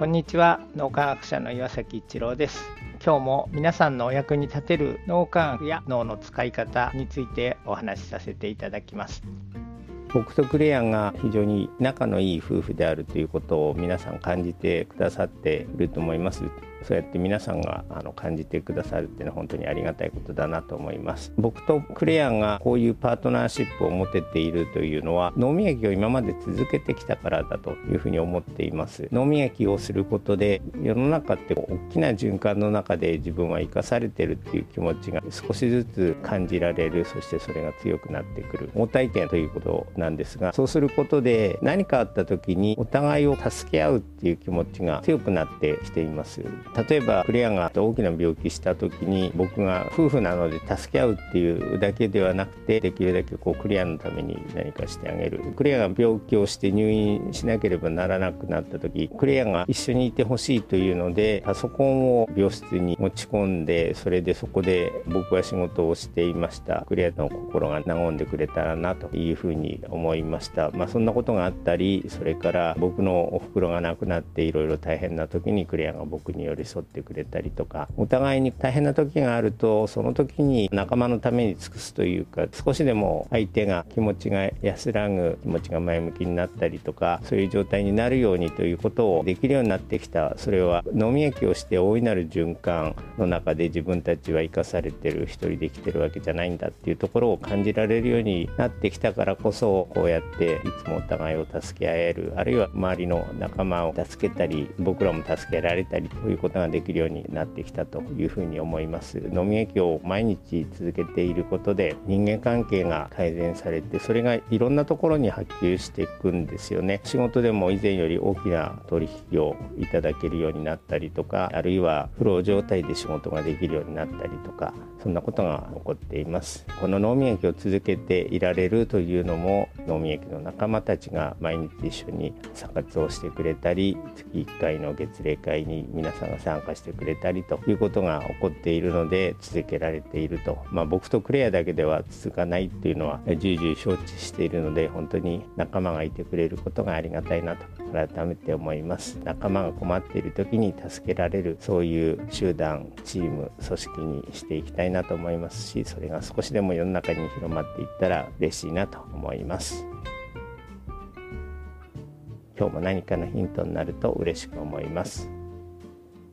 こんにちは。脳科学者の岩崎一郎です。今日も皆さんのお役に立てる脳科学や脳の使い方についてお話しさせていただきます。僕とクレアンが非常に仲のいい夫婦であるということを皆さん感じてくださっていると思います。そうやって皆さんがあの感じてくださるっていうのは本当にありがたいことだなと思います。僕とクレアがこういうパートナーシップを持てているというのは脳磨きを今まで続けてきたからだというふうに思っています。脳磨きをすることで世の中って大きな循環の中で自分は生かされてるっていう気持ちが少しずつ感じられるそしてそれが強くなってくる。応体験ということなんですがそうすることで何かあった時にお互いを助け合うっていう気持ちが強くなってきています。例えばクレアが大きな病気した時に僕が夫婦なので助け合うっていうだけではなくてできるだけこうクレアのために何かしてあげる。クレアが病気をして入院しなければならなくなった時クレアが一緒にいてほしいというのでパソコンを病室に持ち込んでそれでそこで僕は仕事をしていました。クレアの心が和んでくれたらなというふうに思いました。まあそんなことがあったりそれから僕のお袋が亡くなっていろいろ大変な時にクレアが僕に寄り添ってくれたりとかお互いに大変な時があるとその時に仲間のために尽くすというか少しでも相手が気持ちが安らぐ気持ちが前向きになったりとかそういう状態になるようにということをできるようになってきた。それは飲み焼きをして大いなる循環の中で自分たちは生かされてる一人で生きてるわけじゃないんだっていうところを感じられるようになってきたからこそこうやっていつもお互いを助け合えるあるいは周りの仲間を助けたり僕らも助けられたりということができるようになってきたというふうに思います。飲み液を毎日続けていることで人間関係が改善されてそれがいろんなところに波及していくんですよね。仕事でも以前より大きな取引をいただけるようになったりとかあるいはフロー状態で仕事ができるようになったりとかそんなことが起こっています。この脳み液を続けていられるというのも脳み液の仲間たちが毎日一緒に生活をしてくれたり月1回の月例会に皆さんが参加してくれたりということが起こっているので続けられていると、まあ、僕とクレアだけでは続かないっていうのは重々承知しているので本当に仲間がいてくれることがありがたいなと改めて思います。仲間が困っている時に助けられるそういう集団チーム組織にしていきたいなと思いますしそれが少しでも世の中に広まっていったら嬉しいなと思います。今日も何かのヒントになると嬉しく思います。